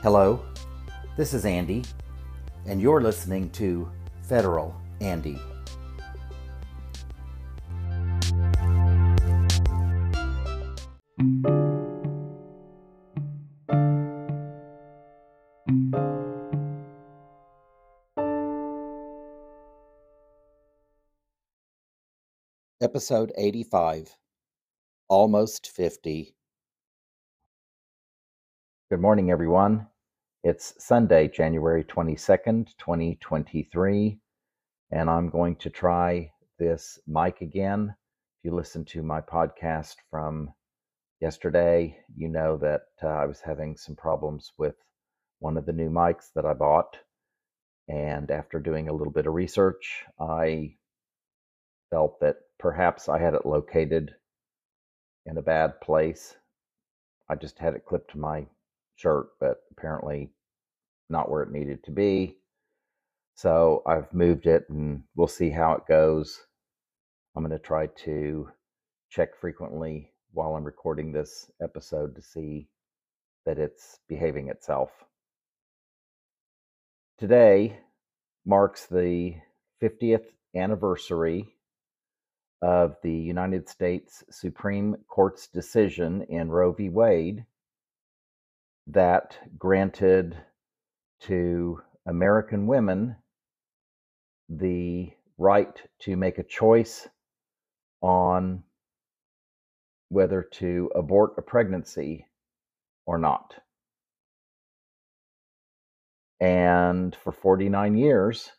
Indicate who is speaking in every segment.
Speaker 1: Hello, this is Andy, and you're listening to Federal Andy. Episode 85 Almost 50. Good morning, everyone. It's Sunday, January 22nd, 2023, and I'm going to try this mic again. If you listen to my podcast from yesterday, you know that uh, I was having some problems with one of the new mics that I bought. And after doing a little bit of research, I felt that perhaps I had it located in a bad place. I just had it clipped to my shirt, but apparently not where it needed to be. So I've moved it and we'll see how it goes. I'm going to try to check frequently while I'm recording this episode to see that it's behaving itself. Today marks the 50th anniversary of the United States Supreme Court's decision in Roe v. Wade that granted to American women the right to make a choice on whether to abort a pregnancy or not. And for 49 years,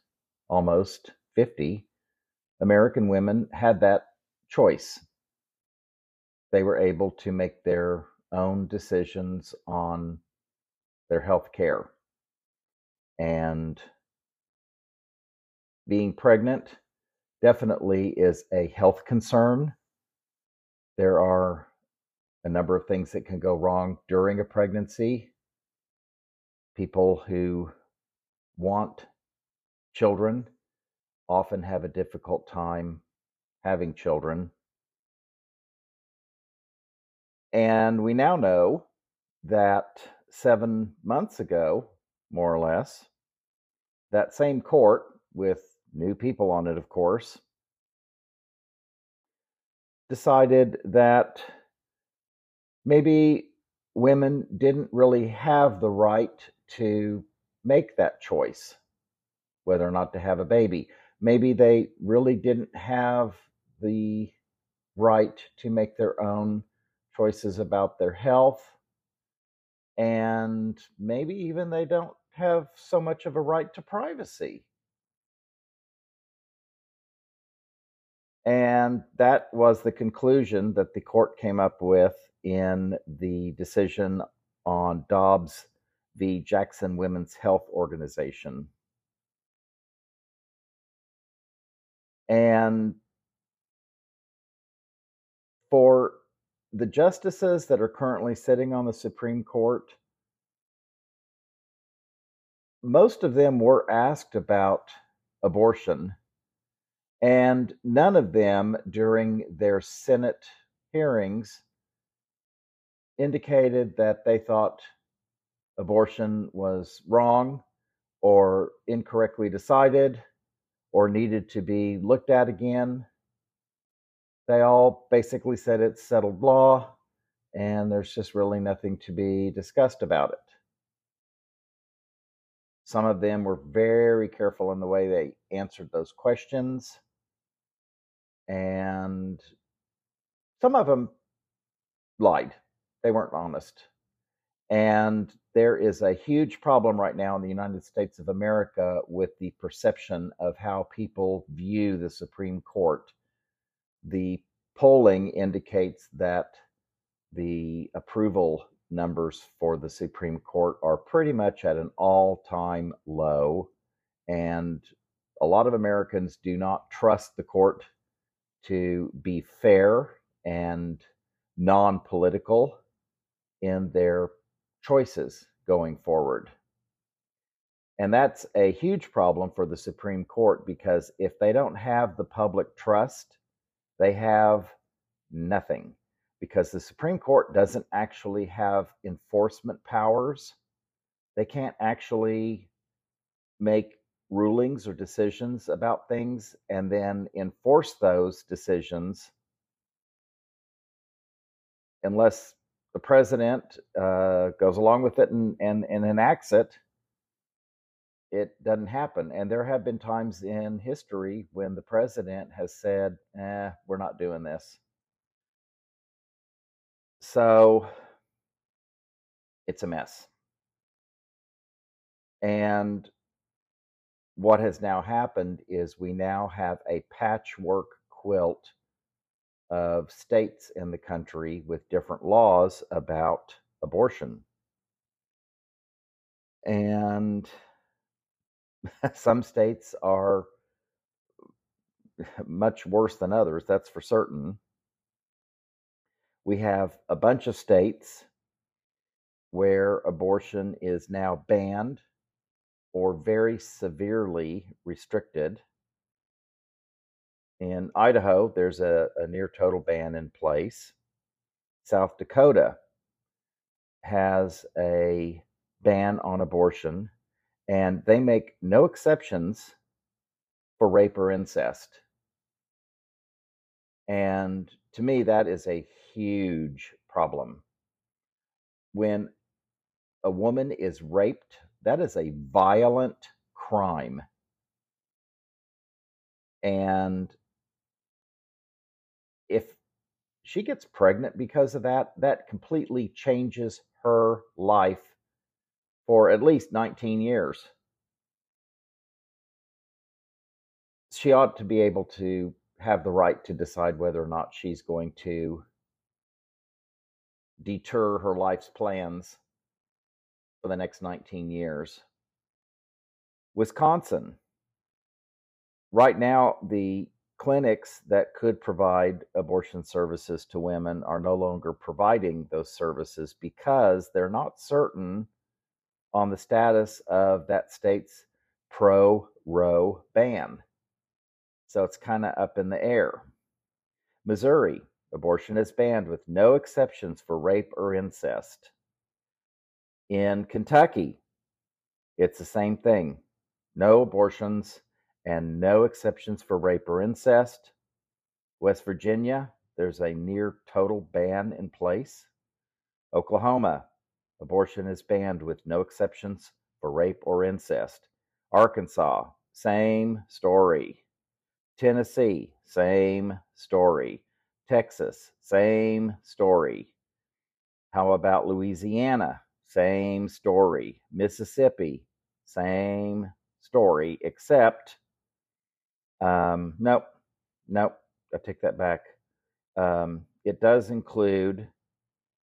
Speaker 1: almost 50, American women had that choice. They were able to make their own decisions on their health care. And being pregnant definitely is a health concern. There are a number of things that can go wrong during a pregnancy. People who want children often have a difficult time having children. And we now know that seven months ago, more or less, that same court, with new people on it, of course, decided that maybe women didn't really have the right to make that choice whether or not to have a baby. Maybe they really didn't have the right to make their own choices about their health. And maybe even they don't have so much of a right to privacy. And that was the conclusion that the court came up with in the decision on Dobbs v. Jackson Women's Health Organization. And for the justices that are currently sitting on the Supreme Court, most of them were asked about abortion, and none of them during their Senate hearings indicated that they thought abortion was wrong or incorrectly decided or needed to be looked at again. They all basically said it's settled law and there's just really nothing to be discussed about it. Some of them were very careful in the way they answered those questions. And some of them lied. They weren't honest. And there is a huge problem right now in the United States of America with the perception of how people view the Supreme Court. The polling indicates that the approval numbers for the Supreme Court are pretty much at an all time low. And a lot of Americans do not trust the court to be fair and non political in their choices going forward. And that's a huge problem for the Supreme Court because if they don't have the public trust, they have nothing. Because the Supreme Court doesn't actually have enforcement powers, they can't actually make rulings or decisions about things and then enforce those decisions unless the president uh, goes along with it and, and, and enacts it, it doesn't happen. And there have been times in history when the president has said, eh, we're not doing this. So it's a mess. And what has now happened is we now have a patchwork quilt of states in the country with different laws about abortion. And some states are much worse than others, that's for certain. We have a bunch of states where abortion is now banned or very severely restricted. In Idaho, there's a, a near total ban in place. South Dakota has a ban on abortion, and they make no exceptions for rape or incest. And to me, that is a huge problem. When a woman is raped, that is a violent crime. And if she gets pregnant because of that, that completely changes her life for at least 19 years. She ought to be able to have the right to decide whether or not she's going to deter her life's plans for the next 19 years. Wisconsin. Right now, the clinics that could provide abortion services to women are no longer providing those services because they're not certain on the status of that state's pre Roe ban. So it's kind of up in the air. Missouri, abortion is banned with no exceptions for rape or incest. In Kentucky, it's the same thing no abortions and no exceptions for rape or incest. West Virginia, there's a near total ban in place. Oklahoma, abortion is banned with no exceptions for rape or incest. Arkansas, same story. Tennessee, same story. Texas, same story. How about Louisiana? Same story. Mississippi, same story, except um, nope, nope. I take that back. Um, it does include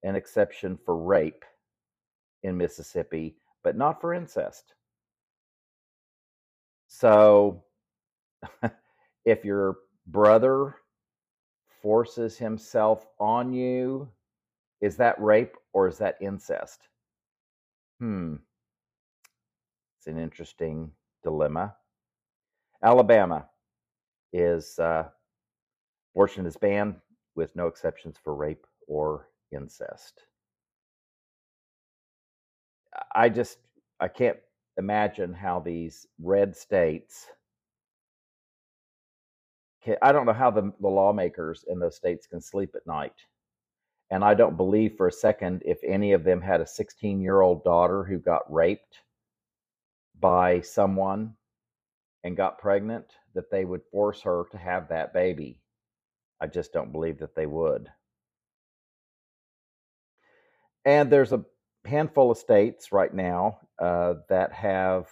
Speaker 1: an exception for rape in Mississippi, but not for incest. So, if your brother forces himself on you, is that rape or is that incest? Hmm. It's an interesting dilemma. Alabama is uh, abortion is banned with no exceptions for rape or incest. I just I can't imagine how these red states. Can, I don't know how the, the lawmakers in those states can sleep at night. And I don't believe for a second if any of them had a 16 year old daughter who got raped by someone and got pregnant that they would force her to have that baby. I just don't believe that they would. And there's a handful of states right now uh, that have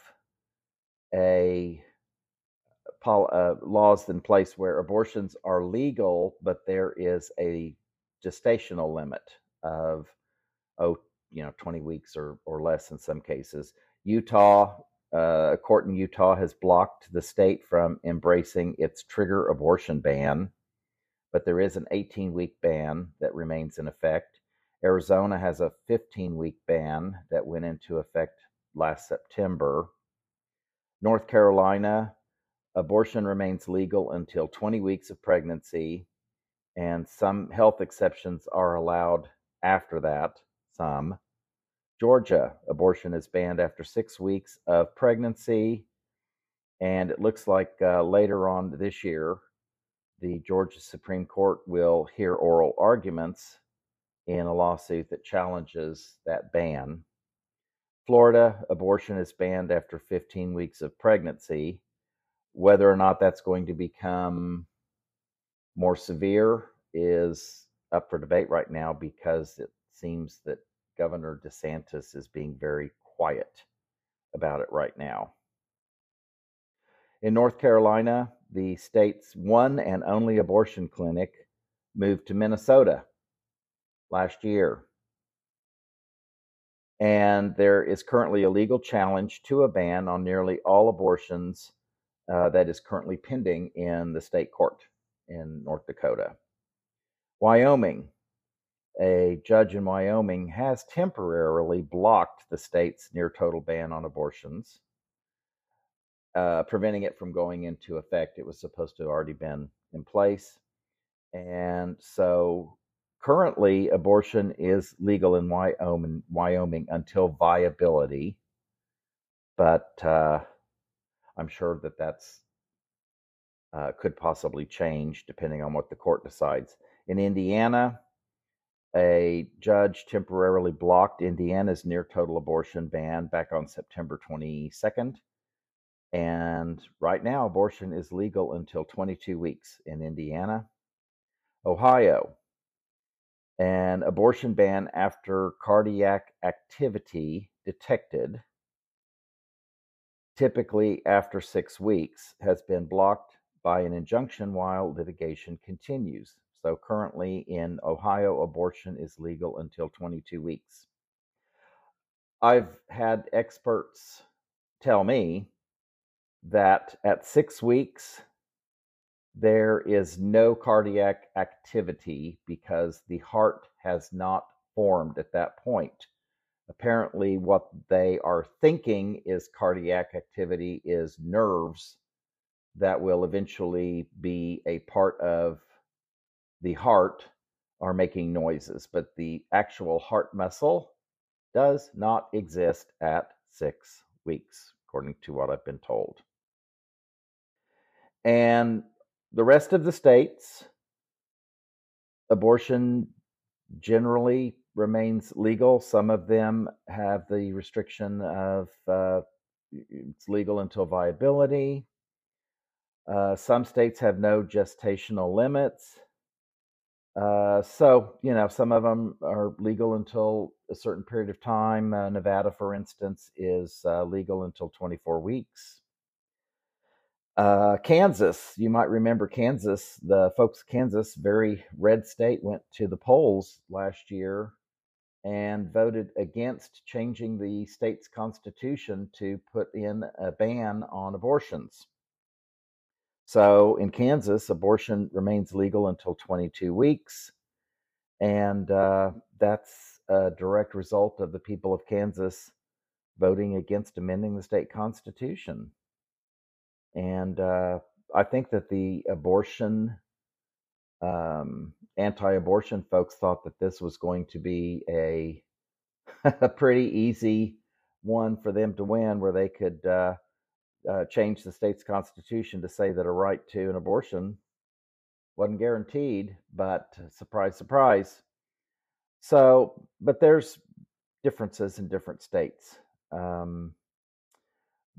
Speaker 1: a uh, laws in place where abortions are legal, but there is a gestational limit of oh you know 20 weeks or or less in some cases. Utah uh, a court in Utah has blocked the state from embracing its trigger abortion ban, but there is an 18 week ban that remains in effect. Arizona has a 15 week ban that went into effect last September. North Carolina, abortion remains legal until 20 weeks of pregnancy, and some health exceptions are allowed after that, some. Georgia, abortion is banned after six weeks of pregnancy. And it looks like uh, later on this year, the Georgia Supreme Court will hear oral arguments in a lawsuit that challenges that ban. Florida, abortion is banned after 15 weeks of pregnancy. Whether or not that's going to become more severe is up for debate right now because it seems that Governor DeSantis is being very quiet about it right now. In North Carolina, the state's one and only abortion clinic moved to Minnesota last year. And there is currently a legal challenge to a ban on nearly all abortions uh, that is currently pending in the state court in North Dakota. Wyoming, a judge in Wyoming has temporarily blocked the state's near total ban on abortions, uh, preventing it from going into effect. It was supposed to have already been in place. And so currently, abortion is legal in Wyoming, Wyoming until viability. But uh, I'm sure that that's uh, could possibly change depending on what the court decides. In Indiana, a judge temporarily blocked Indiana's near total abortion ban back on September 22nd. And right now, abortion is legal until 22 weeks in Indiana. Ohio, an abortion ban after cardiac activity detected, typically after six weeks, has been blocked by an injunction while litigation continues. So currently in Ohio, abortion is legal until 22 weeks. I've had experts tell me that at six weeks, there is no cardiac activity because the heart has not formed at that point. Apparently, what they are thinking is cardiac activity is nerves that will eventually be a part of the heart are making noises, but the actual heart muscle does not exist at six weeks, according to what I've been told. And the rest of the states, abortion generally remains legal. Some of them have the restriction of uh, it's legal until viability. Uh, some states have no gestational limits. Uh, so, you know, some of them are legal until a certain period of time. Uh, Nevada, for instance, is uh, legal until 24 weeks. Uh, Kansas, you might remember Kansas, the folks Kansas, very red state, went to the polls last year and voted against changing the state's constitution to put in a ban on abortions. So in Kansas, abortion remains legal until 22 weeks. And uh, that's a direct result of the people of Kansas voting against amending the state constitution. And uh, I think that the abortion, um, anti abortion folks thought that this was going to be a, a pretty easy one for them to win where they could. Uh, uh, changed the state's constitution to say that a right to an abortion wasn't guaranteed, but surprise, surprise. So, but there's differences in different states. Um,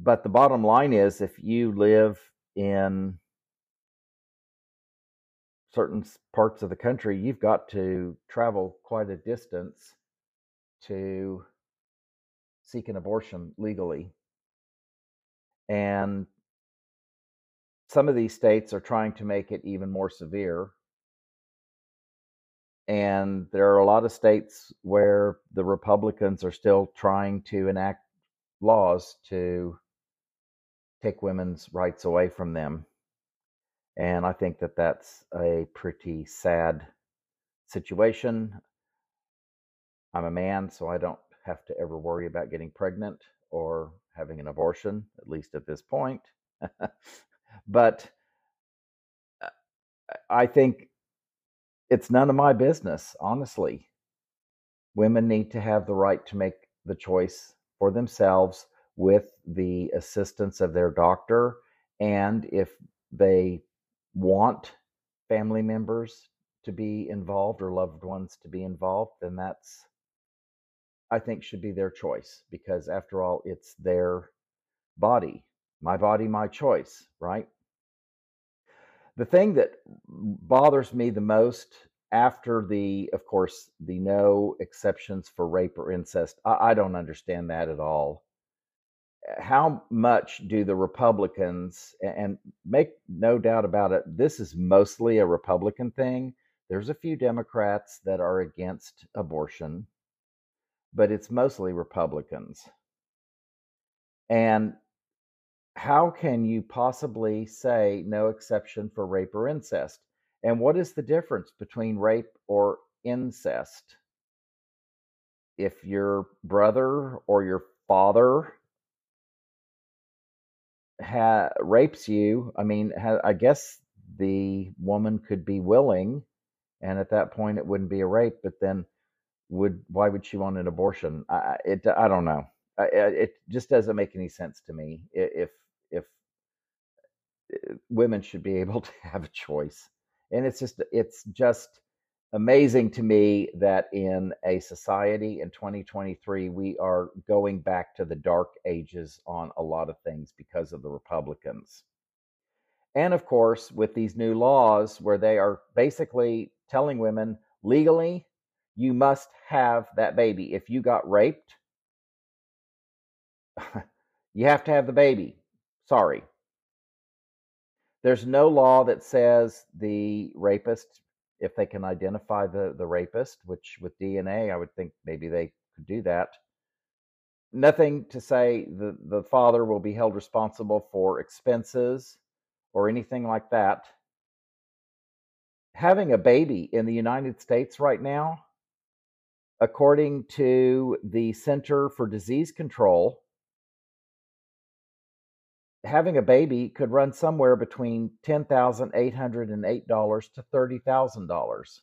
Speaker 1: but the bottom line is if you live in certain parts of the country, you've got to travel quite a distance to seek an abortion legally. And some of these states are trying to make it even more severe. And there are a lot of states where the Republicans are still trying to enact laws to take women's rights away from them. And I think that that's a pretty sad situation. I'm a man, so I don't have to ever worry about getting pregnant or having an abortion, at least at this point. but uh, I think it's none of my business, honestly. Women need to have the right to make the choice for themselves with the assistance of their doctor. And if they want family members to be involved or loved ones to be involved, then that's, I think, should be their choice because after all, it's their body. My body, my choice, right? The thing that bothers me the most after the, of course, the no exceptions for rape or incest, I, I don't understand that at all how much do the Republicans, and make no doubt about it, this is mostly a Republican thing. There's a few Democrats that are against abortion, but it's mostly Republicans. And how can you possibly say no exception for rape or incest? And what is the difference between rape or incest? If your brother or your father ha- rapes you, I mean, ha- I guess the woman could be willing, and at that point it wouldn't be a rape. But then, would why would she want an abortion? I, it I don't know. I, it just doesn't make any sense to me. If if uh, women should be able to have a choice, and it's just it's just amazing to me that in a society in 2023 we are going back to the dark ages on a lot of things because of the republicans. And of course with these new laws where they are basically telling women legally you must have that baby. If you got raped you have to have the baby. Sorry. There's no law that says the rapist if they can identify the the rapist, which with DNA, I would think maybe they could do that. Nothing to say the the father will be held responsible for expenses or anything like that. Having a baby in the United States right now, according to the Center for Disease Control, having a baby could run somewhere between ten thousand eight hundred and eight dollars to thirty thousand dollars.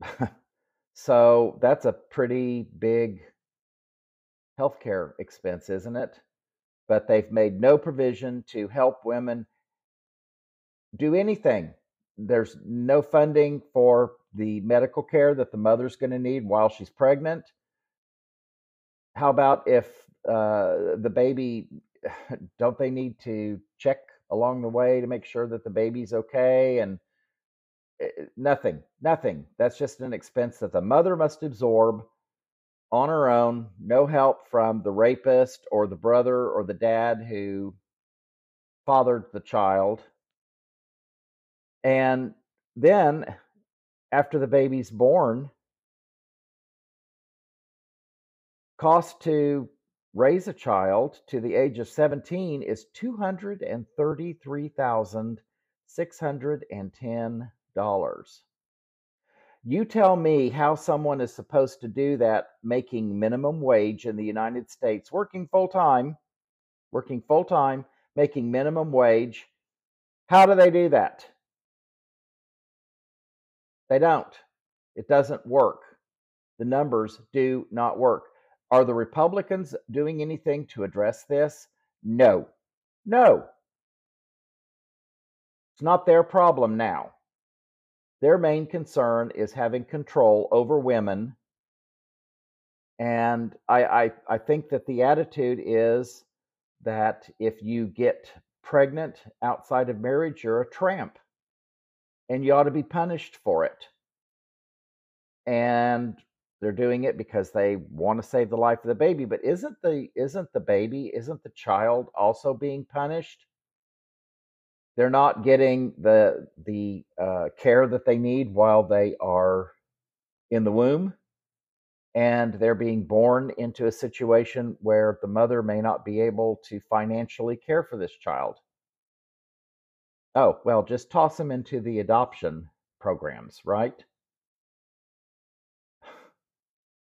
Speaker 1: so that's a pretty big healthcare expense, isn't it? But they've made no provision to help women do anything. There's no funding for the medical care that the mother's going to need while she's pregnant. How about if uh, the baby, don't they need to check along the way to make sure that the baby's okay? And eh, nothing, nothing. That's just an expense that the mother must absorb on her own, no help from the rapist or the brother or the dad who fathered the child. And then after the baby's born, cost to raise a child to the age of 17 is $233,610. You tell me how someone is supposed to do that making minimum wage in the United States, working full time, working full time, making minimum wage. How do they do that? They don't. It doesn't work. The numbers do not work. Are the Republicans doing anything to address this? No. No. It's not their problem now. Their main concern is having control over women. And I, I, I think that the attitude is that if you get pregnant outside of marriage, you're a tramp and you ought to be punished for it. And they're doing it because they want to save the life of the baby but isn't the isn't the baby isn't the child also being punished? They're not getting the the uh, care that they need while they are in the womb and they're being born into a situation where the mother may not be able to financially care for this child. Oh well just toss them into the adoption programs right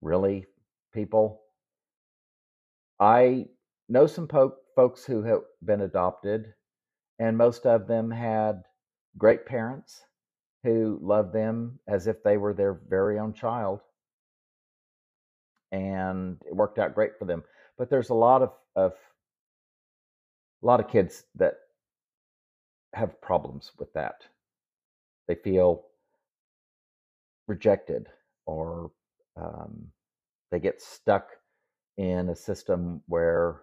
Speaker 1: really, people? I know some po- folks who have been adopted, and most of them had great parents who loved them as if they were their very own child. and it worked out great for them. But there's a lot of, of a lot of kids that have problems with that. They feel rejected or um, they get stuck in a system where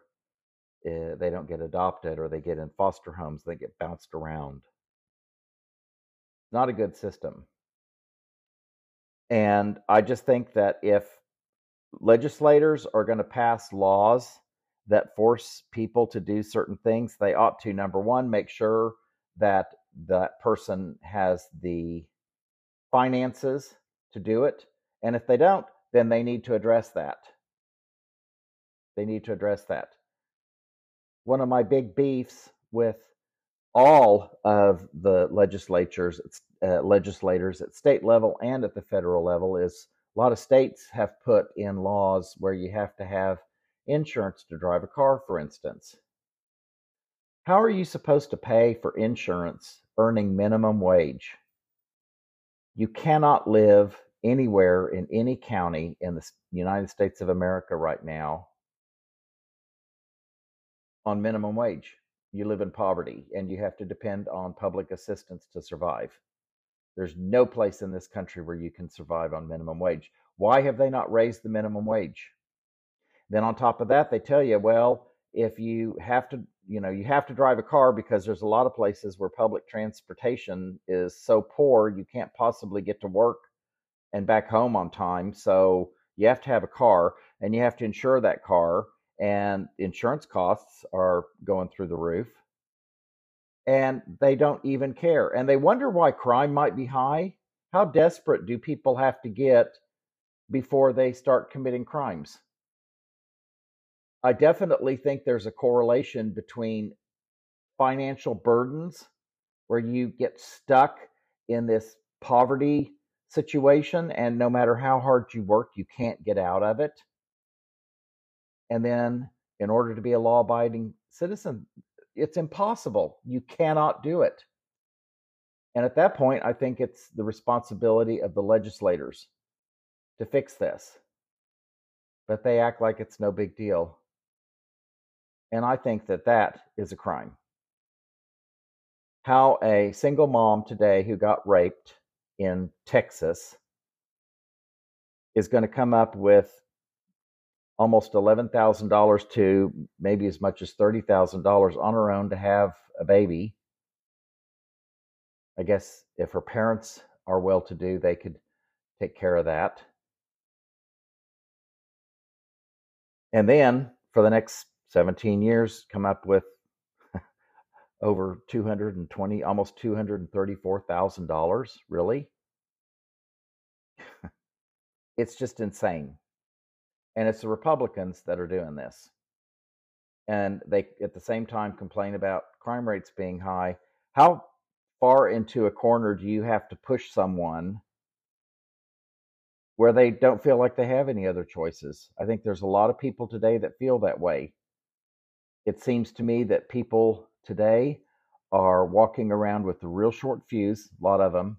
Speaker 1: uh, they don't get adopted or they get in foster homes, they get bounced around. Not a good system. And I just think that if legislators are going to pass laws that force people to do certain things, they ought to, number one, make sure that that person has the finances to do it. And if they don't, then they need to address that. They need to address that. One of my big beefs with all of the legislatures, uh, legislators at state level and at the federal level is a lot of states have put in laws where you have to have insurance to drive a car, for instance. How are you supposed to pay for insurance earning minimum wage? You cannot live anywhere in any county in the United States of America right now on minimum wage. You live in poverty and you have to depend on public assistance to survive. There's no place in this country where you can survive on minimum wage. Why have they not raised the minimum wage? Then on top of that, they tell you, well, if you have to, you know, you have to drive a car because there's a lot of places where public transportation is so poor you can't possibly get to work and back home on time. So you have to have a car and you have to insure that car and insurance costs are going through the roof and they don't even care and they wonder why crime might be high how desperate do people have to get before they start committing crimes i definitely think there's a correlation between financial burdens where you get stuck in this poverty situation and no matter how hard you work you can't get out of it and then, in order to be a law abiding citizen, it's impossible. You cannot do it. And at that point, I think it's the responsibility of the legislators to fix this. But they act like it's no big deal. And I think that that is a crime. How a single mom today who got raped in Texas is going to come up with almost $11,000 to maybe as much as $30,000 on her own to have a baby. I guess if her parents are well to do, they could take care of that. And then for the next 17 years, come up with over 220, almost $234,000. Really? it's just insane and it's the Republicans that are doing this. And they, at the same time, complain about crime rates being high. How far into a corner do you have to push someone where they don't feel like they have any other choices? I think there's a lot of people today that feel that way. It seems to me that people today are walking around with a real short fuse, a lot of them,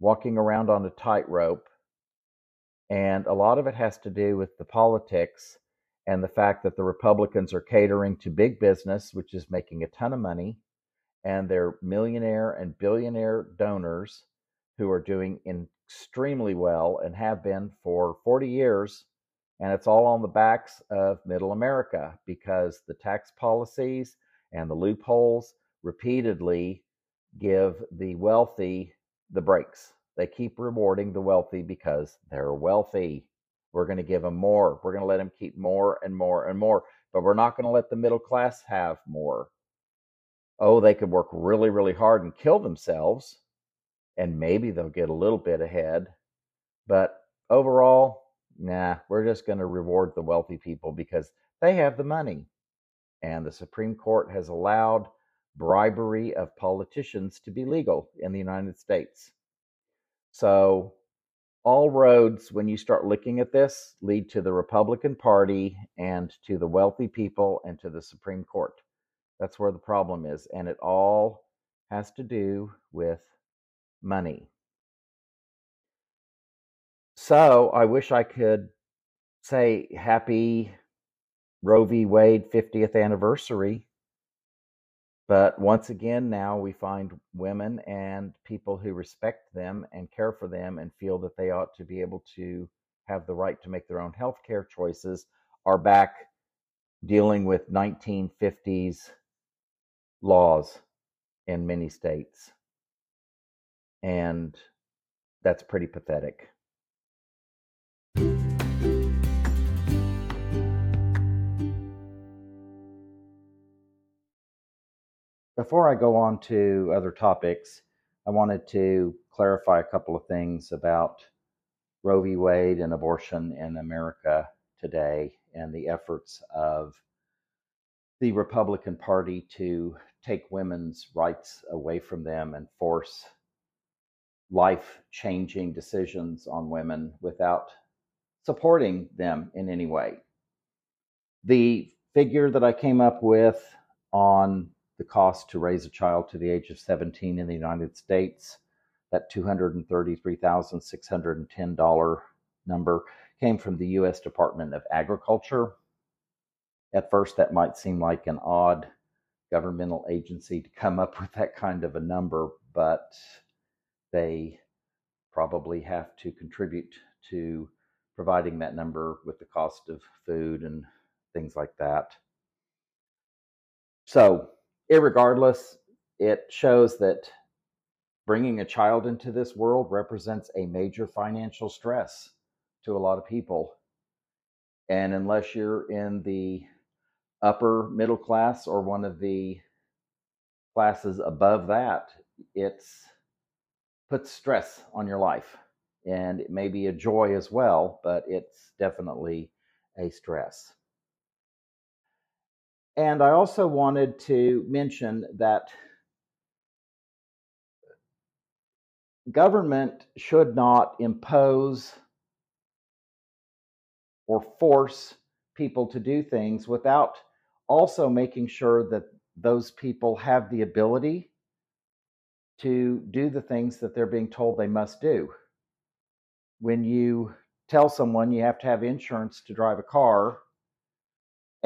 Speaker 1: walking around on a tightrope and a lot of it has to do with the politics and the fact that the Republicans are catering to big business, which is making a ton of money, and their millionaire and billionaire donors who are doing extremely well and have been for 40 years. And it's all on the backs of middle America because the tax policies and the loopholes repeatedly give the wealthy the breaks. They keep rewarding the wealthy because they're wealthy. We're going to give them more. We're going to let them keep more and more and more, but we're not going to let the middle class have more. Oh, they could work really, really hard and kill themselves, and maybe they'll get a little bit ahead. But overall, nah, we're just going to reward the wealthy people because they have the money. And the Supreme Court has allowed bribery of politicians to be legal in the United States. So, all roads, when you start looking at this, lead to the Republican Party and to the wealthy people and to the Supreme Court. That's where the problem is. And it all has to do with money. So, I wish I could say happy Roe v. Wade 50th anniversary. But once again, now we find women and people who respect them and care for them and feel that they ought to be able to have the right to make their own health care choices are back dealing with 1950s laws in many states. And that's pretty pathetic. Before I go on to other topics, I wanted to clarify a couple of things about Roe v. Wade and abortion in America today and the efforts of the Republican Party to take women's rights away from them and force life changing decisions on women without supporting them in any way. The figure that I came up with on the cost to raise a child to the age of 17 in the United States, that $233,610 number came from the U.S. Department of Agriculture. At first, that might seem like an odd governmental agency to come up with that kind of a number, but they probably have to contribute to providing that number with the cost of food and things like that. So, irregardless, it shows that bringing a child into this world represents a major financial stress to a lot of people. And unless you're in the upper middle class or one of the classes above that, it's puts stress on your life. And it may be a joy as well, but it's definitely a stress. And I also wanted to mention that government should not impose or force people to do things without also making sure that those people have the ability to do the things that they're being told they must do. When you tell someone you have to have insurance to drive a car,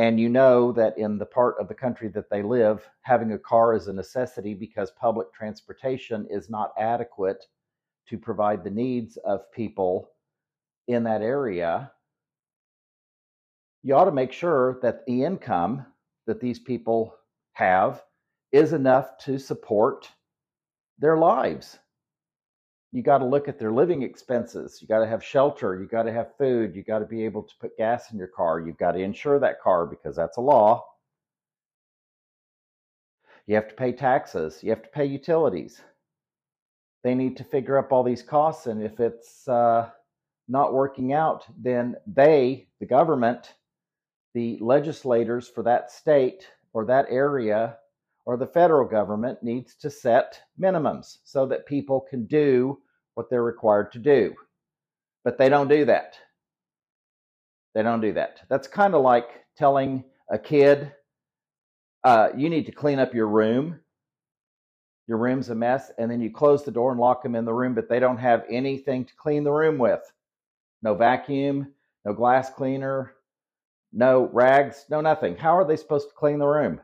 Speaker 1: and you know that in the part of the country that they live, having a car is a necessity because public transportation is not adequate to provide the needs of people in that area, you ought to make sure that the income that these people have is enough to support their lives. You got to look at their living expenses. You got to have shelter. You got to have food. You got to be able to put gas in your car. You've got to insure that car because that's a law. You have to pay taxes. You have to pay utilities. They need to figure up all these costs. And if it's uh, not working out, then they, the government, the legislators for that state or that area or the federal government needs to set minimums so that people can do what they're required to do. But they don't do that. They don't do that. That's kind of like telling a kid, uh, you need to clean up your room. Your room's a mess. And then you close the door and lock them in the room, but they don't have anything to clean the room with. No vacuum, no glass cleaner, no rags, no nothing. How are they supposed to clean the room?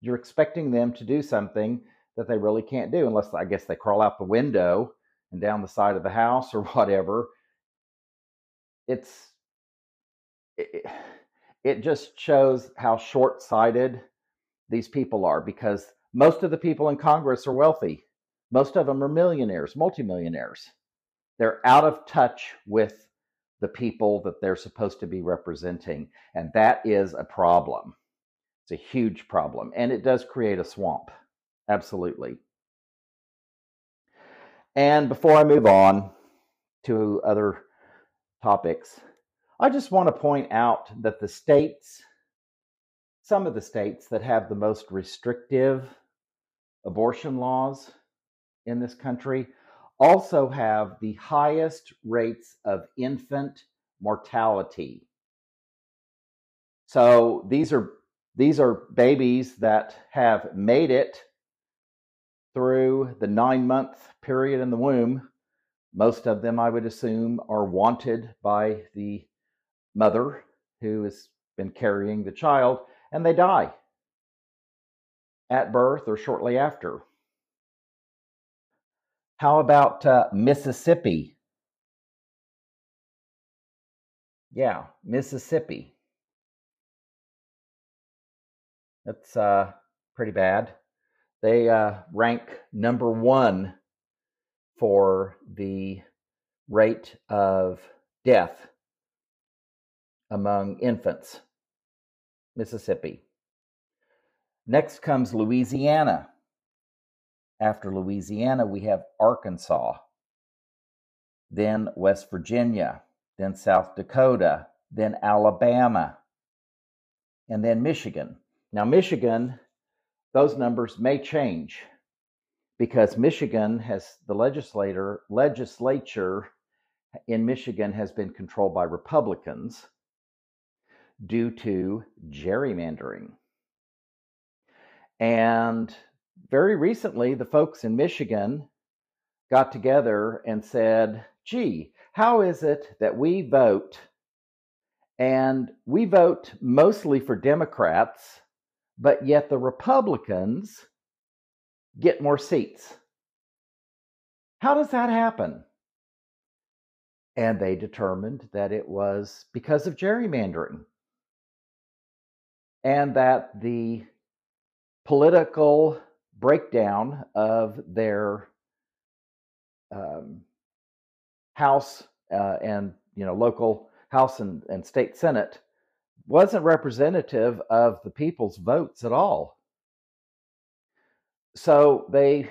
Speaker 1: You're expecting them to do something that they really can't do unless I guess they crawl out the window and down the side of the house or whatever. It's it, it just shows how short-sighted these people are because most of the people in Congress are wealthy. Most of them are millionaires, multimillionaires. They're out of touch with the people that they're supposed to be representing. And that is a problem. It's a huge problem. And it does create a swamp. Absolutely. And before I move on to other topics, I just want to point out that the states, some of the states that have the most restrictive abortion laws in this country also have the highest rates of infant mortality. So these are these are babies that have made it through the 9-month period in the womb. Most of them I would assume are wanted by the mother who has been carrying the child, and they die at birth or shortly after. How about uh, Mississippi? Yeah, Mississippi. That's uh, pretty bad. They uh, rank number one for the rate of death among infants. Mississippi. Next comes Louisiana. After Louisiana, we have Arkansas, then West Virginia, then South Dakota, then Alabama, and then Michigan. Now, Michigan, those numbers may change because Michigan has the legislator legislature in Michigan has been controlled by Republicans due to gerrymandering. And very recently, the folks in Michigan got together and said, gee, how is it that we vote and we vote mostly for Democrats, but yet the Republicans get more seats? How does that happen? And they determined that it was because of gerrymandering and that the political breakdown of their um, House uh, and you know local House and, and state Senate wasn't representative of the people's votes at all. So they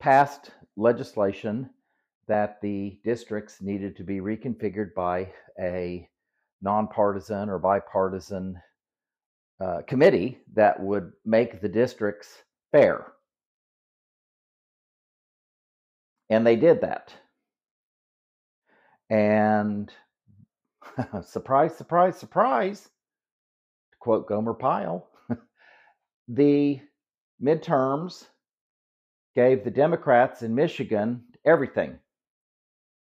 Speaker 1: passed legislation that the districts needed to be reconfigured by a nonpartisan or bipartisan uh, committee that would make the districts fair. And they did that. And surprise, surprise, surprise, to quote Gomer Pyle, the midterms gave the Democrats in Michigan everything,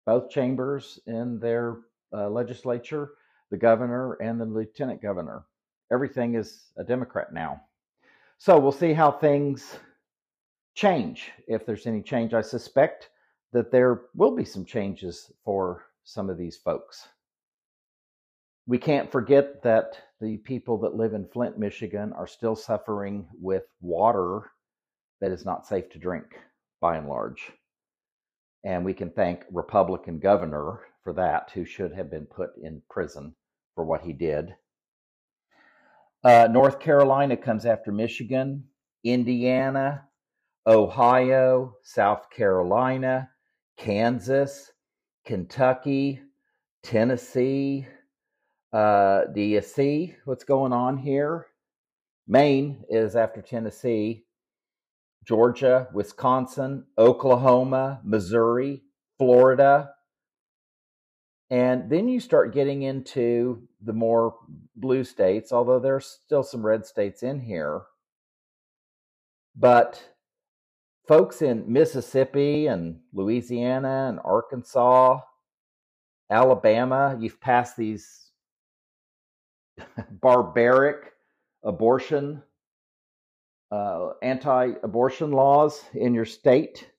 Speaker 1: both chambers in their uh, legislature, the governor and the lieutenant governor everything is a Democrat now. So we'll see how things change. If there's any change, I suspect that there will be some changes for some of these folks. We can't forget that the people that live in Flint, Michigan are still suffering with water that is not safe to drink by and large. And we can thank Republican governor for that, who should have been put in prison for what he did. Uh, North Carolina comes after Michigan, Indiana, Ohio, South Carolina, Kansas, Kentucky, Tennessee. Uh, do you see what's going on here? Maine is after Tennessee, Georgia, Wisconsin, Oklahoma, Missouri, Florida, and then you start getting into the more blue states, although there's still some red states in here. But folks in Mississippi and Louisiana and Arkansas, Alabama, you've passed these barbaric abortion, uh, anti abortion laws in your state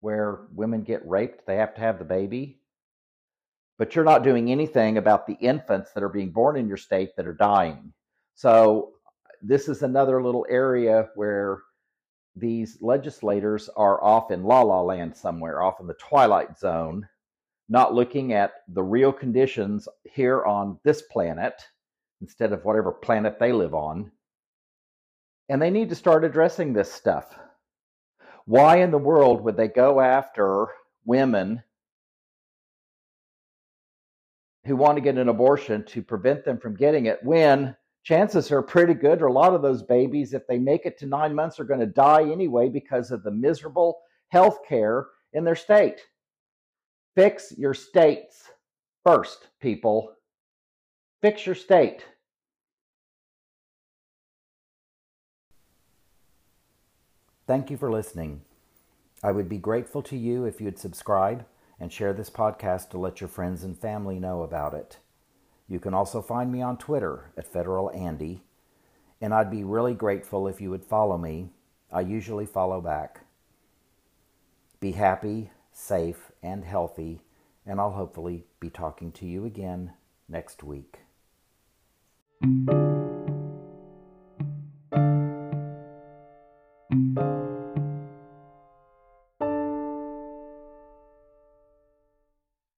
Speaker 1: where women get raped, they have to have the baby. But you're not doing anything about the infants that are being born in your state that are dying. So, this is another little area where these legislators are off in la la land somewhere, off in the twilight zone, not looking at the real conditions here on this planet instead of whatever planet they live on. And they need to start addressing this stuff. Why in the world would they go after women who want to get an abortion to prevent them from getting it when chances are pretty good, or a lot of those babies, if they make it to nine months, are going to die anyway because of the miserable health care in their state? Fix your states first, people. Fix your state. Thank you for listening. I would be grateful to you if you'd subscribe and share this podcast to let your friends and family know about it. You can also find me on Twitter at Federal Andy, and I'd be really grateful if you would follow me. I usually follow back. Be happy, safe, and healthy, and I'll hopefully be talking to you again next week.